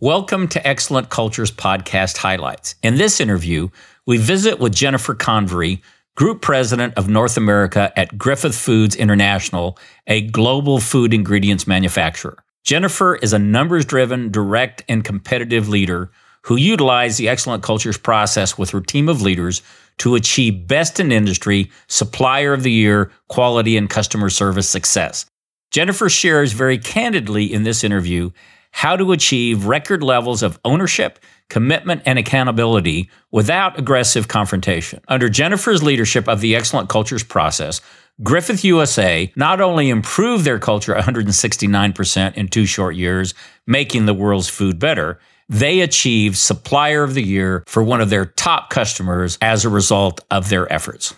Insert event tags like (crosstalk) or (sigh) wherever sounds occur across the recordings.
Welcome to Excellent Cultures Podcast Highlights. In this interview, we visit with Jennifer Convery, Group President of North America at Griffith Foods International, a global food ingredients manufacturer. Jennifer is a numbers driven, direct, and competitive leader who utilized the Excellent Cultures process with her team of leaders to achieve best in industry, supplier of the year, quality, and customer service success. Jennifer shares very candidly in this interview how to achieve record levels of ownership, commitment, and accountability without aggressive confrontation. Under Jennifer's leadership of the Excellent Cultures process, Griffith USA not only improved their culture 169% in two short years, making the world's food better, they achieved Supplier of the Year for one of their top customers as a result of their efforts.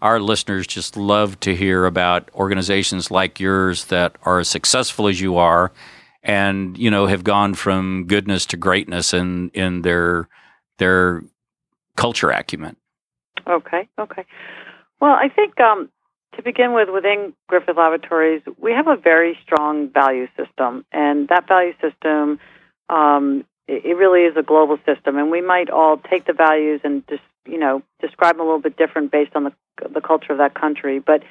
Our listeners just love to hear about organizations like yours that are as successful as you are and you know have gone from goodness to greatness in in their their culture acumen. Okay, okay. Well, I think um, to begin with, within Griffith Laboratories, we have a very strong value system, and that value system, um, it, really is a global system. And we might all take the values and just you know describe them a little bit different based on the the culture of that country, but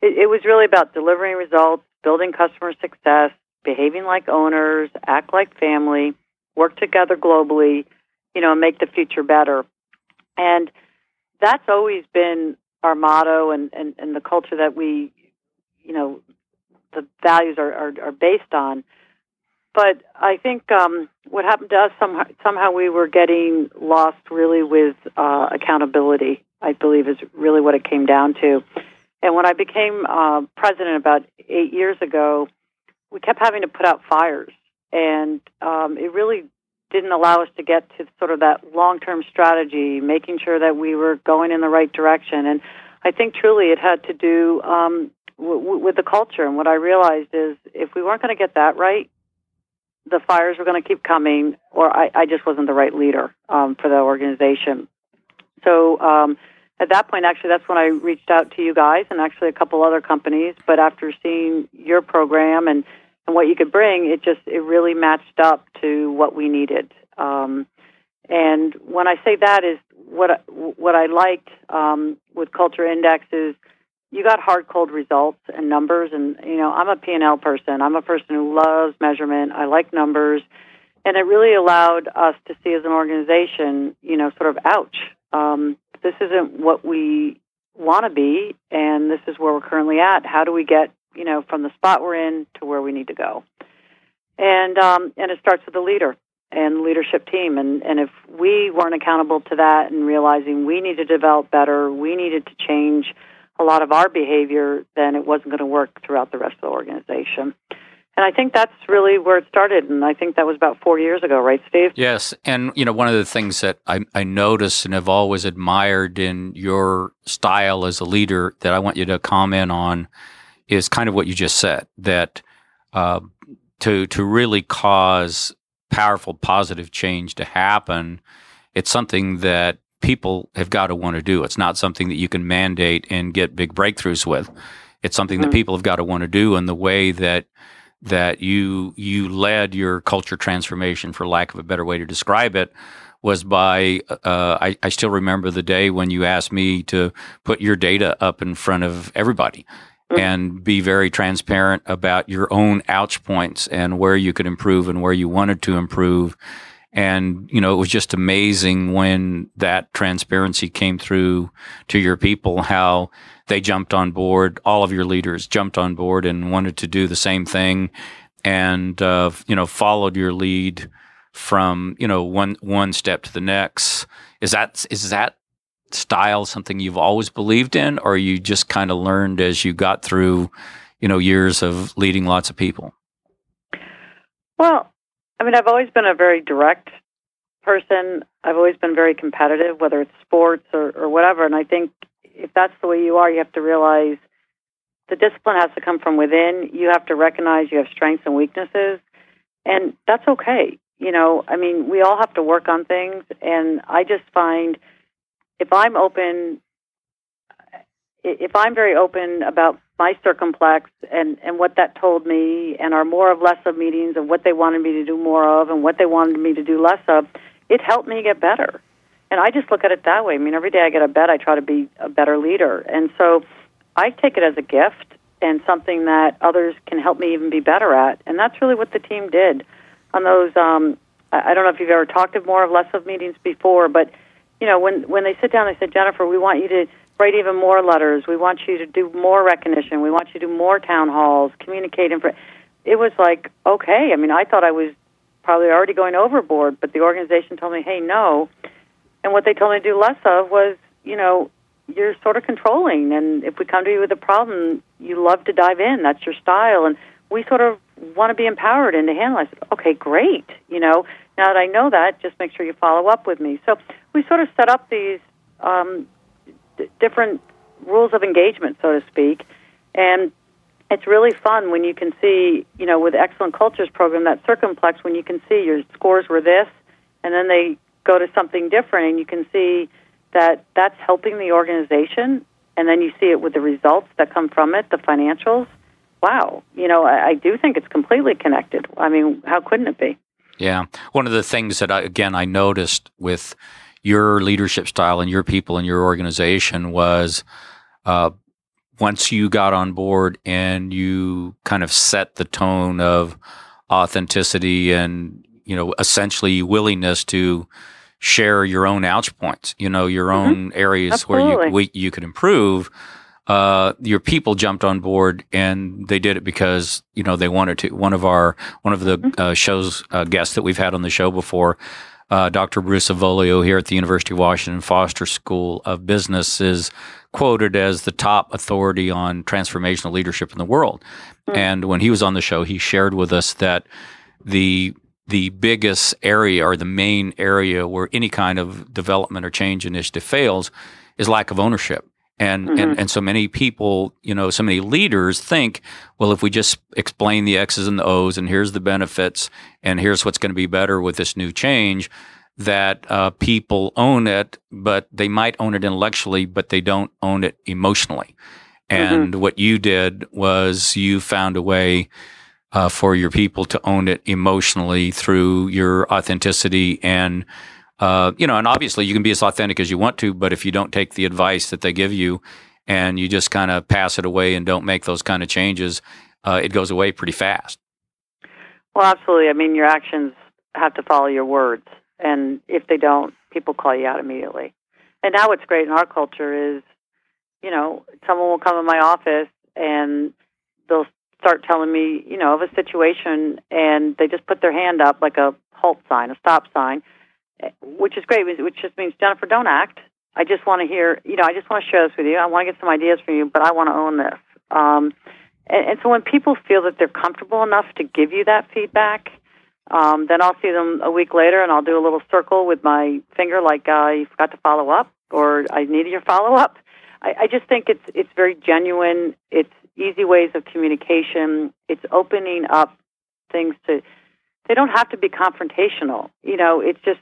it, it was really about delivering results, building customer success, behaving like owners, act like family, work together globally, you know, make the future better. And that's always been our motto and, and, and the culture that we, you know, the values are, are, are based on. But I think um, what happened to us somehow, somehow we were getting lost really with uh, accountability. I believe is really what it came down to. And when I became uh, president about eight years ago, we kept having to put out fires, and um, it really didn't allow us to get to sort of that long-term strategy, making sure that we were going in the right direction. And I think truly it had to do um, w- with the culture. And what I realized is if we weren't going to get that right, the fires were going to keep coming, or I, I just wasn't the right leader um, for the organization. So um, at that point, actually, that's when I reached out to you guys and actually a couple other companies. But after seeing your program and and what you could bring, it just it really matched up to what we needed. Um, and when I say that is what what I liked um, with Culture Index is you got hard cold results and numbers and you know I'm a P&L person. I'm a person who loves measurement. I like numbers. And it really allowed us to see as an organization, you know, sort of ouch. Um, this isn't what we want to be and this is where we're currently at. How do we get you know, from the spot we're in to where we need to go. And um, and it starts with the leader and leadership team. And, and if we weren't accountable to that and realizing we need to develop better, we needed to change a lot of our behavior, then it wasn't going to work throughout the rest of the organization. And I think that's really where it started. And I think that was about four years ago, right, Steve? Yes. And, you know, one of the things that I, I noticed and have always admired in your style as a leader that I want you to comment on is kind of what you just said that uh, to to really cause powerful positive change to happen, it's something that people have got to want to do. It's not something that you can mandate and get big breakthroughs with. It's something mm-hmm. that people have got to want to do, and the way that that you you led your culture transformation, for lack of a better way to describe it, was by uh, I, I, still remember the day when you asked me to put your data up in front of everybody And be very transparent about your own ouch points and where you could improve and where you wanted to improve. And, you know, it was just amazing when that transparency came through to your people, how they jumped on board. All of your leaders jumped on board and wanted to do the same thing and, uh, you know, followed your lead from, you know, one, one step to the next. Is that, is that style something you've always believed in, or you just kind of learned as you got through, you know, years of leading lots of people? Well, I mean, I've always been a very direct person. I've always been very competitive, whether it's sports or, or whatever. And I think if that's the way you are, you have to realize the discipline has to come from within. You have to recognize you have strengths and weaknesses, and that's okay. You know, I mean, we all have to work on things, and I just find if I'm open, if I'm very open about my circumplex and, and what that told me and our more of less of meetings and what they wanted me to do more of and what they wanted me to do less of, it helped me get better. And I just look at it that way. I mean, every day I get of bed, I try to be a better leader. And so I take it as a gift and something that others can help me even be better at. And that's really what the team did on those. Um, I don't know if you've ever talked of more of less of meetings before, but you know, when when they sit down, they said, Jennifer, we want you to write even more letters. We want you to do more recognition. We want you to do more town halls, communicate. Inf- it was like, okay. I mean, I thought I was probably already going overboard, but the organization told me, hey, no. And what they told me to do less of was, you know, you're sort of controlling. And if we come to you with a problem, you love to dive in. That's your style. And we sort of want to be empowered and to handle it. I said, okay, great. You know, now that I know that, just make sure you follow up with me. So we sort of set up these um, d- different rules of engagement, so to speak, and it's really fun when you can see, you know, with Excellent Cultures program, that circumplex, when you can see your scores were this, and then they go to something different, and you can see that that's helping the organization, and then you see it with the results that come from it, the financials. Wow, you know, I, I do think it's completely connected. I mean, how couldn't it be? Yeah, one of the things that I, again I noticed with your leadership style and your people and your organization was uh, once you got on board and you kind of set the tone of authenticity and you know essentially willingness to share your own ouch points you know your mm-hmm. own areas Absolutely. where you we, you could improve uh, your people jumped on board and they did it because you know they wanted to one of our one of the mm-hmm. uh, shows uh, guests that we've had on the show before uh, Dr. Bruce Avolio here at the University of Washington Foster School of Business is quoted as the top authority on transformational leadership in the world. Mm. And when he was on the show, he shared with us that the the biggest area or the main area where any kind of development or change initiative fails is lack of ownership. And, mm-hmm. and and so many people, you know, so many leaders think, well, if we just explain the X's and the O's, and here's the benefits, and here's what's going to be better with this new change, that uh, people own it, but they might own it intellectually, but they don't own it emotionally. Mm-hmm. And mm-hmm. what you did was you found a way uh, for your people to own it emotionally through your authenticity and uh, you know, and obviously you can be as authentic as you want to, but if you don't take the advice that they give you and you just kind of pass it away and don't make those kind of changes, uh, it goes away pretty fast. Well, absolutely. I mean, your actions have to follow your words, and if they don't, people call you out immediately. And now what's great in our culture is, you know, someone will come in my office and they'll start telling me, you know, of a situation, and they just put their hand up like a halt sign, a stop sign which is great, which just means, Jennifer, don't act. I just want to hear, you know, I just want to share this with you. I want to get some ideas from you, but I want to own this. Um, and, and so when people feel that they're comfortable enough to give you that feedback, um, then I'll see them a week later and I'll do a little circle with my finger like uh, you forgot to follow up or I needed your follow up. I, I just think it's it's very genuine. It's easy ways of communication. It's opening up things to. They don't have to be confrontational. You know, it's just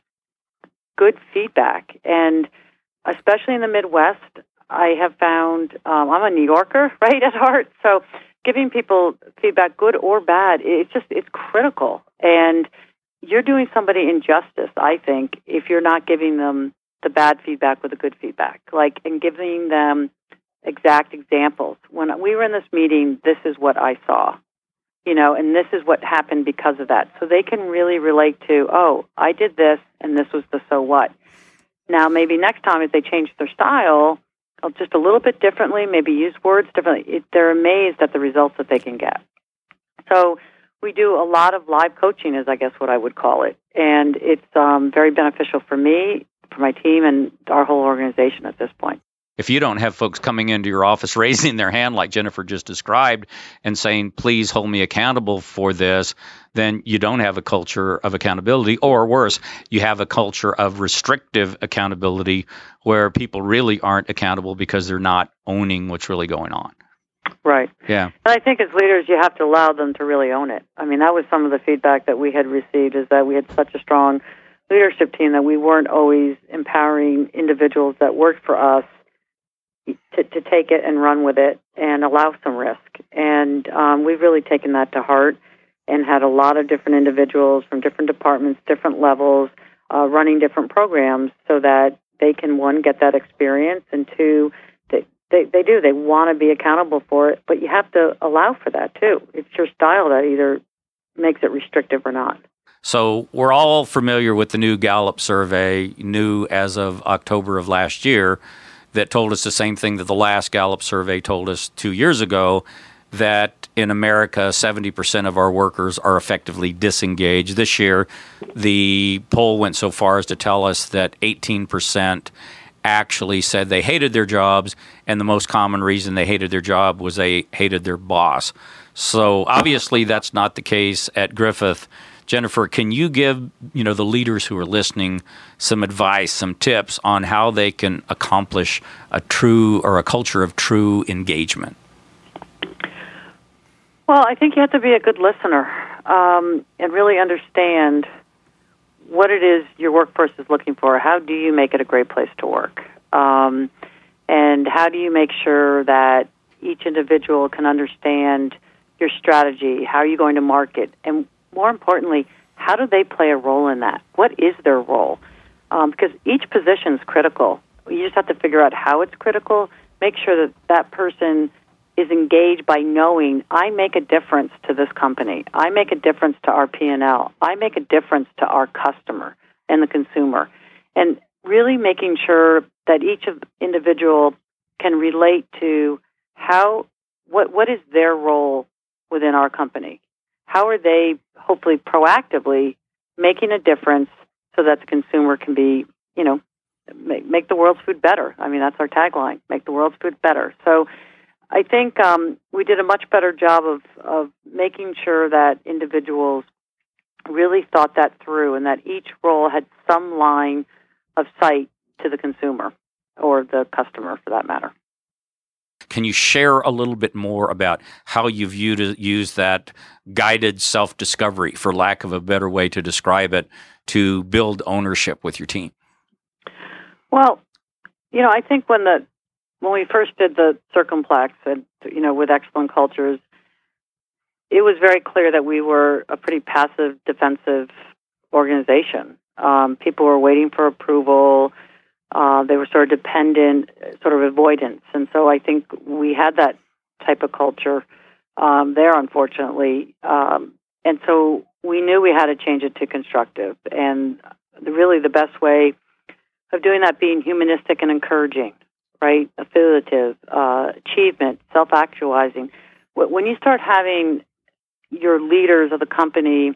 good feedback. And especially in the Midwest, I have found um, I'm a New Yorker, (laughs) right, at heart. So giving people feedback, good or bad, it's just it's critical. And you're doing somebody injustice, I think, if you're not giving them the bad feedback with the good feedback, like and giving them exact examples. When we were in this meeting, this is what I saw you know, and this is what happened because of that. So they can really relate to, oh, I did this and this was the so what. Now, maybe next time if they change their style uh, just a little bit differently, maybe use words differently, it, they're amazed at the results that they can get. So we do a lot of live coaching, is I guess what I would call it, and it's um, very beneficial for me, for my team, and our whole organization at this point if you don't have folks coming into your office (laughs) raising their hand like Jennifer just described and saying, please hold me accountable for this, then you don't have a culture of accountability. Or worse, you have a culture of restrictive accountability where people really aren't accountable because they're not owning what's really going on. Right. Yeah. And I think as leaders, you have to allow them to really own it. I mean, that was some of the feedback that we had received is that we had such a strong leadership team that we weren't always empowering individuals that worked for us to, to take it and run with it and allow some risk. And um, we've really taken that to heart and had a lot of different individuals from different departments, different levels, uh, running different programs so that they can one get that experience and two they they, they do. They want to be accountable for it but you have to allow for that too. It's your style that either makes it restrictive or not. So we're all familiar with the new Gallup survey, new as of October of last year, that told us the same thing that the last Gallup survey told us two years ago that in America, 70% of our workers are effectively disengaged. This year, the poll went so far as to tell us that 18% actually said they hated their jobs, and the most common reason they hated their job was they hated their boss. So obviously, that's not the case at Griffith. Jennifer, can you give you know the leaders who are listening some advice, some tips on how they can accomplish a true or a culture of true engagement? Well, I think you have to be a good listener um, and really understand what it is your workforce is looking for. How do you make it a great place to work? Um, and how do you make sure that each individual can understand your strategy? How are you going to market? And more importantly, how do they play a role in that? What is their role? Um, because each position is critical. You just have to figure out how it's critical. Make sure that that person is engaged by knowing I make a difference to this company. I make a difference to our P&L. I make a difference to our customer and the consumer. And really making sure that each of individual can relate to how what what is their role within our company how are they hopefully proactively making a difference so that the consumer can be, you know, make, make the world's food better? I mean, that's our tagline: make the world's food better. So, I think um, we did a much better job of of making sure that individuals really thought that through, and that each role had some line of sight to the consumer or the customer, for that matter. Can you share a little bit more about how you've used that guided self discovery, for lack of a better way to describe it, to build ownership with your team? Well, you know, I think when the when we first did the circumplex and you know with excellent cultures, it was very clear that we were a pretty passive defensive organization. Um, people were waiting for approval. Uh, they were sort of dependent, sort of avoidance, and so I think we had that type of culture um, there, unfortunately. Um, and so we knew we had to change it to constructive, and really the best way of doing that being humanistic and encouraging, right? Affiliative, uh, achievement, self-actualizing. When you start having your leaders of the company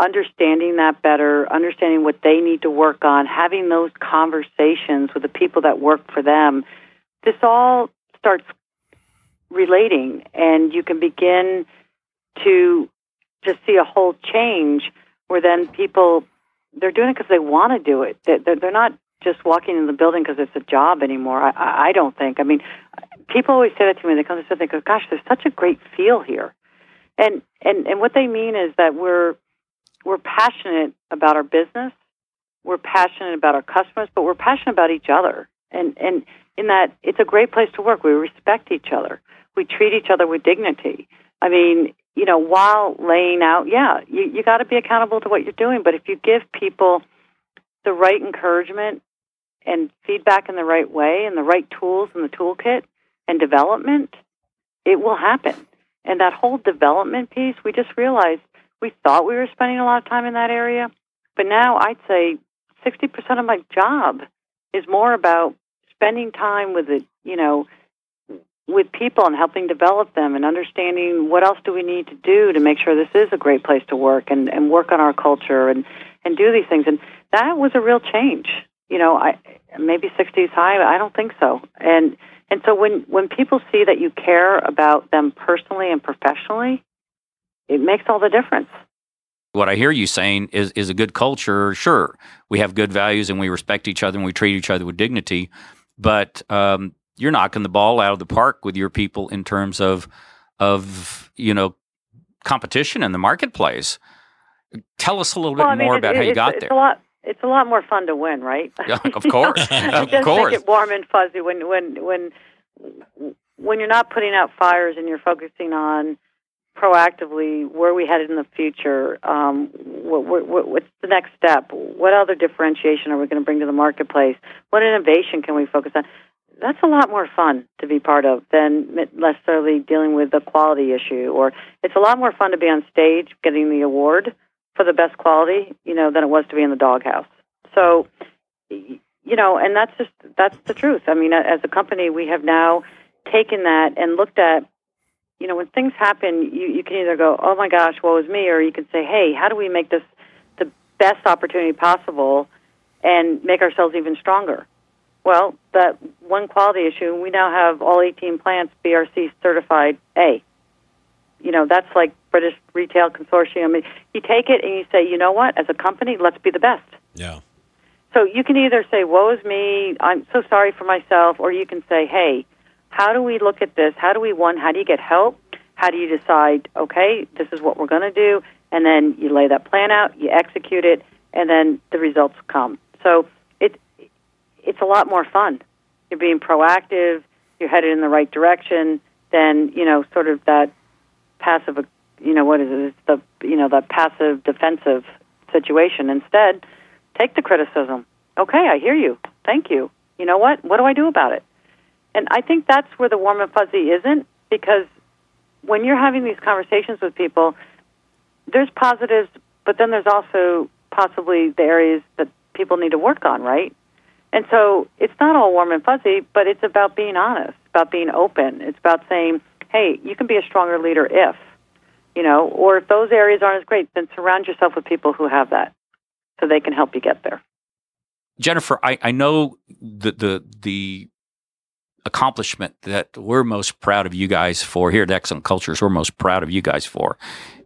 understanding that better, understanding what they need to work on, having those conversations with the people that work for them, this all starts relating and you can begin to just see a whole change where then people they're doing it because they want to do it. They're, not just walking in the building because it's a job anymore. I, don't think. I mean, people always say that to me. They come to they go, "Gosh, there's such a great feel here," and and and what they mean is that we're we're passionate about our business, we're passionate about our customers, but we're passionate about each other. And and in that it's a great place to work. We respect each other. We treat each other with dignity. I mean, you know, while laying out, yeah, you, you got to be accountable to what you're doing. But if you give people the right encouragement and feedback in the right way and the right tools in the toolkit and development, it will happen. And that whole development piece, we just realized we thought we were spending a lot of time in that area, but now I'd say 60% of my job is more about spending time with the, you know, with people and helping develop them and understanding what else do we need to do to make sure this is a great place to work and, and work on our culture and, and do these things. And that was a real change. You know, I maybe 60 is high, but I don't think so. And and so when when people see that you care about them personally and professionally, it makes all the difference. What I hear you saying is is a good culture. Sure, we have good values and we respect each other and we treat each other with dignity, but um, you're knocking the ball out of the park with your people in terms of of you know competition in the marketplace. Tell us a little well, bit I mean, more it, about it, how you got it's there. A lot, it's a lot more fun to win, right? (laughs) Yeah, of course, (laughs) of it course. make it warm and fuzzy when when when when you're not putting out fires and you're focusing on proactively where we headed in the future. Um, what, what, what's the next step? What other differentiation are we going to bring to the marketplace? What innovation can we focus on? That's a lot more fun to be part of than necessarily dealing with the quality issue. Or it's a lot more fun to be on stage getting the award for the best quality, you know, than it was to be in the doghouse. So, you know, and that's just that's the truth. I mean, as a company, we have now taken that and looked at, you know, when things happen, you you can either go, oh my gosh, woe is me, or you can say, hey, how do we make this the best opportunity possible and make ourselves even stronger? Well, that one quality issue, we now have all 18 plants BRC certified A. You know, that's like British Retail Consortium. I mean, you take it and you say, you know what, as a company, let's be the best. Yeah. So you can either say, woe is me, I'm so sorry for myself, or you can say, hey, how do we look at this? How do we, one, how do you get help? How do you decide, okay, this is what we're going to do? And then you lay that plan out, you execute it, and then the results come. So it, it's a lot more fun. You're being proactive, you're headed in the right direction then, you know, sort of that passive, you know, what is it? It's the, you know, the passive defensive situation. Instead, take the criticism. Okay, I hear you. Thank you. You know what? What do I do about it? And I think that's where the warm and fuzzy isn't because when you're having these conversations with people, there's positives, but then there's also possibly the areas that people need to work on, right? And so it's not all warm and fuzzy, but it's about being honest, about being open. It's about saying, hey, you can be a stronger leader if, you know, or if those areas aren't as great, then surround yourself with people who have that so they can help you get there. Jennifer, I, I know the, the the accomplishment that we're most proud of you guys for here at Excellent Cultures. We're most proud of you guys for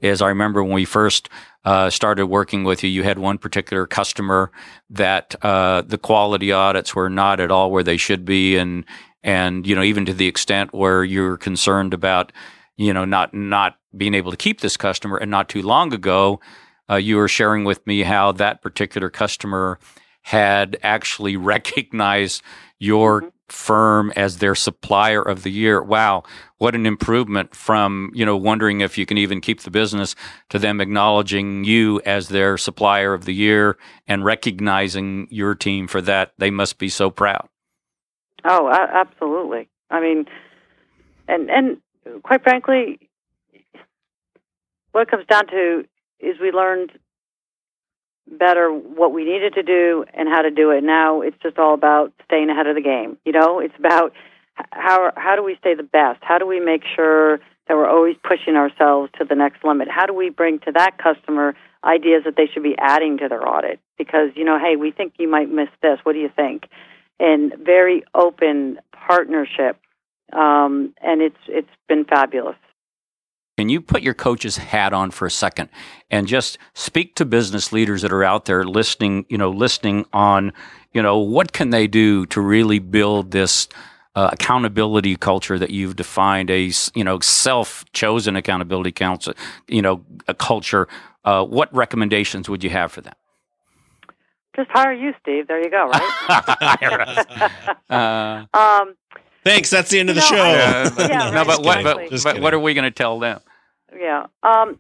is I remember when we first uh, started working with you, you had one particular customer that uh, the quality audits were not at all where they should be, and and you know even to the extent where you're concerned about you know not not being able to keep this customer. And not too long ago, uh, you were sharing with me how that particular customer had actually (laughs) recognized your mm-hmm. Firm as their supplier of the year. Wow, what an improvement from, you know, wondering if you can even keep the business to them acknowledging you as their supplier of the year and recognizing your team for that. They must be so proud. Oh, absolutely. I mean, and and quite frankly, what it comes down to is we learned better what we needed to do and how to do it. Now it's just all about staying ahead of the game. You know, it's about how how do we stay the best? How do we make sure that we're always pushing ourselves to the next limit? How do we bring to that customer ideas that they should be adding to their audit? Because you know, hey, we think you might miss this. What do you think? And very open partnership, um, and it's it's been fabulous. Can you put your coach's hat on for a second and just speak to business leaders that are out there listening, you know, listening on, you know, what can they do to really build this uh, accountability culture that you've defined a, you know, self-chosen accountability council, you know, a culture. Uh, what recommendations would you have for them? Just hire you, Steve. There you go, right? (laughs) (laughs) uh, um, Thanks. That's the end of the show. yeah, (laughs) no, right, but what, but, but what are we going to tell them? Yeah. Um,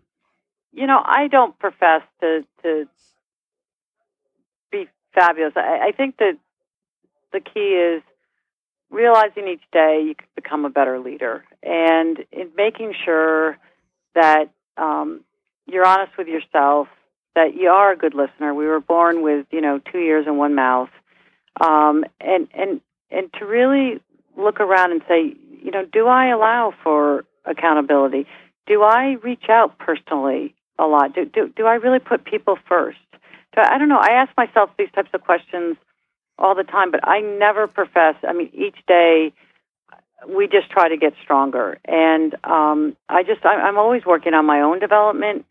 you know, I don't profess to to be fabulous. I, I think that the key is realizing each day you can become a better leader, and in making sure that um, you're honest with yourself, that you are a good listener. We were born with you know two ears and one mouth, um, and and and to really look around and say, you know, do I allow for accountability? Do I reach out personally a lot? Do do, do I really put people first? Do I, I don't know. I ask myself these types of questions all the time, but I never profess. I mean, each day we just try to get stronger, and um, I just I, I'm always working on my own development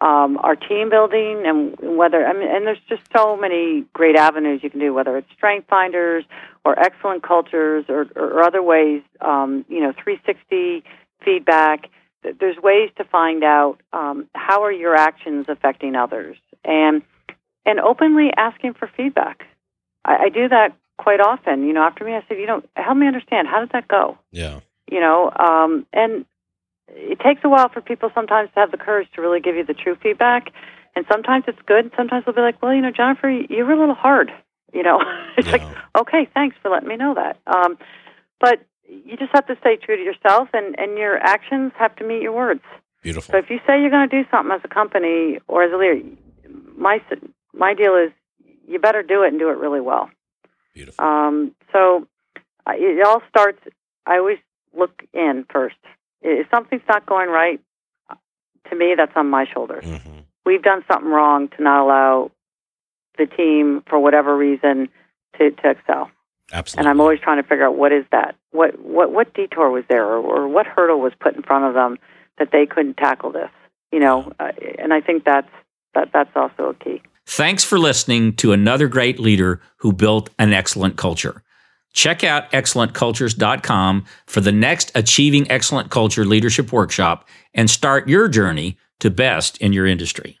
um, our team building and whether I mean, and there's just so many great avenues you can do, whether it's strength finders or excellent cultures or, or other ways, um, you know, 360 feedback. There's ways to find out um, how are your actions affecting others, and and openly asking for feedback. I, I do that quite often. You know, after me, I said, you know, help me understand how did that go. Yeah. You know, um, and it takes a while for people sometimes to have the courage to really give you the true feedback. And sometimes it's good. Sometimes they'll be like, well, you know, Jennifer, you were a little hard. (laughs) You know, (laughs) it's Yeah. like, okay, thanks for letting me know that. Um, but you just have to stay true to yourself, and, and your actions have to meet your words. Beautiful. So if you say you're going to do something as a company or as a leader, my my deal is you better do it and do it really well. Beautiful. Um, so uh, it all starts. I always look in first. If something's not going right, to me, that's on my shoulders. hmm We've done something wrong to not allow the team, for whatever reason, to, to excel. Absolutely. And I'm always trying to figure out what is that? What what what detour was there, or, or what hurdle was put in front of them that they couldn't tackle this? You know, uh, and I think that's that that's also a key. Thanks for listening to another great leader who built an excellent culture. Check out excellentcultures.com for the next Achieving Excellent Culture Leadership Workshop and start your journey to best in your industry.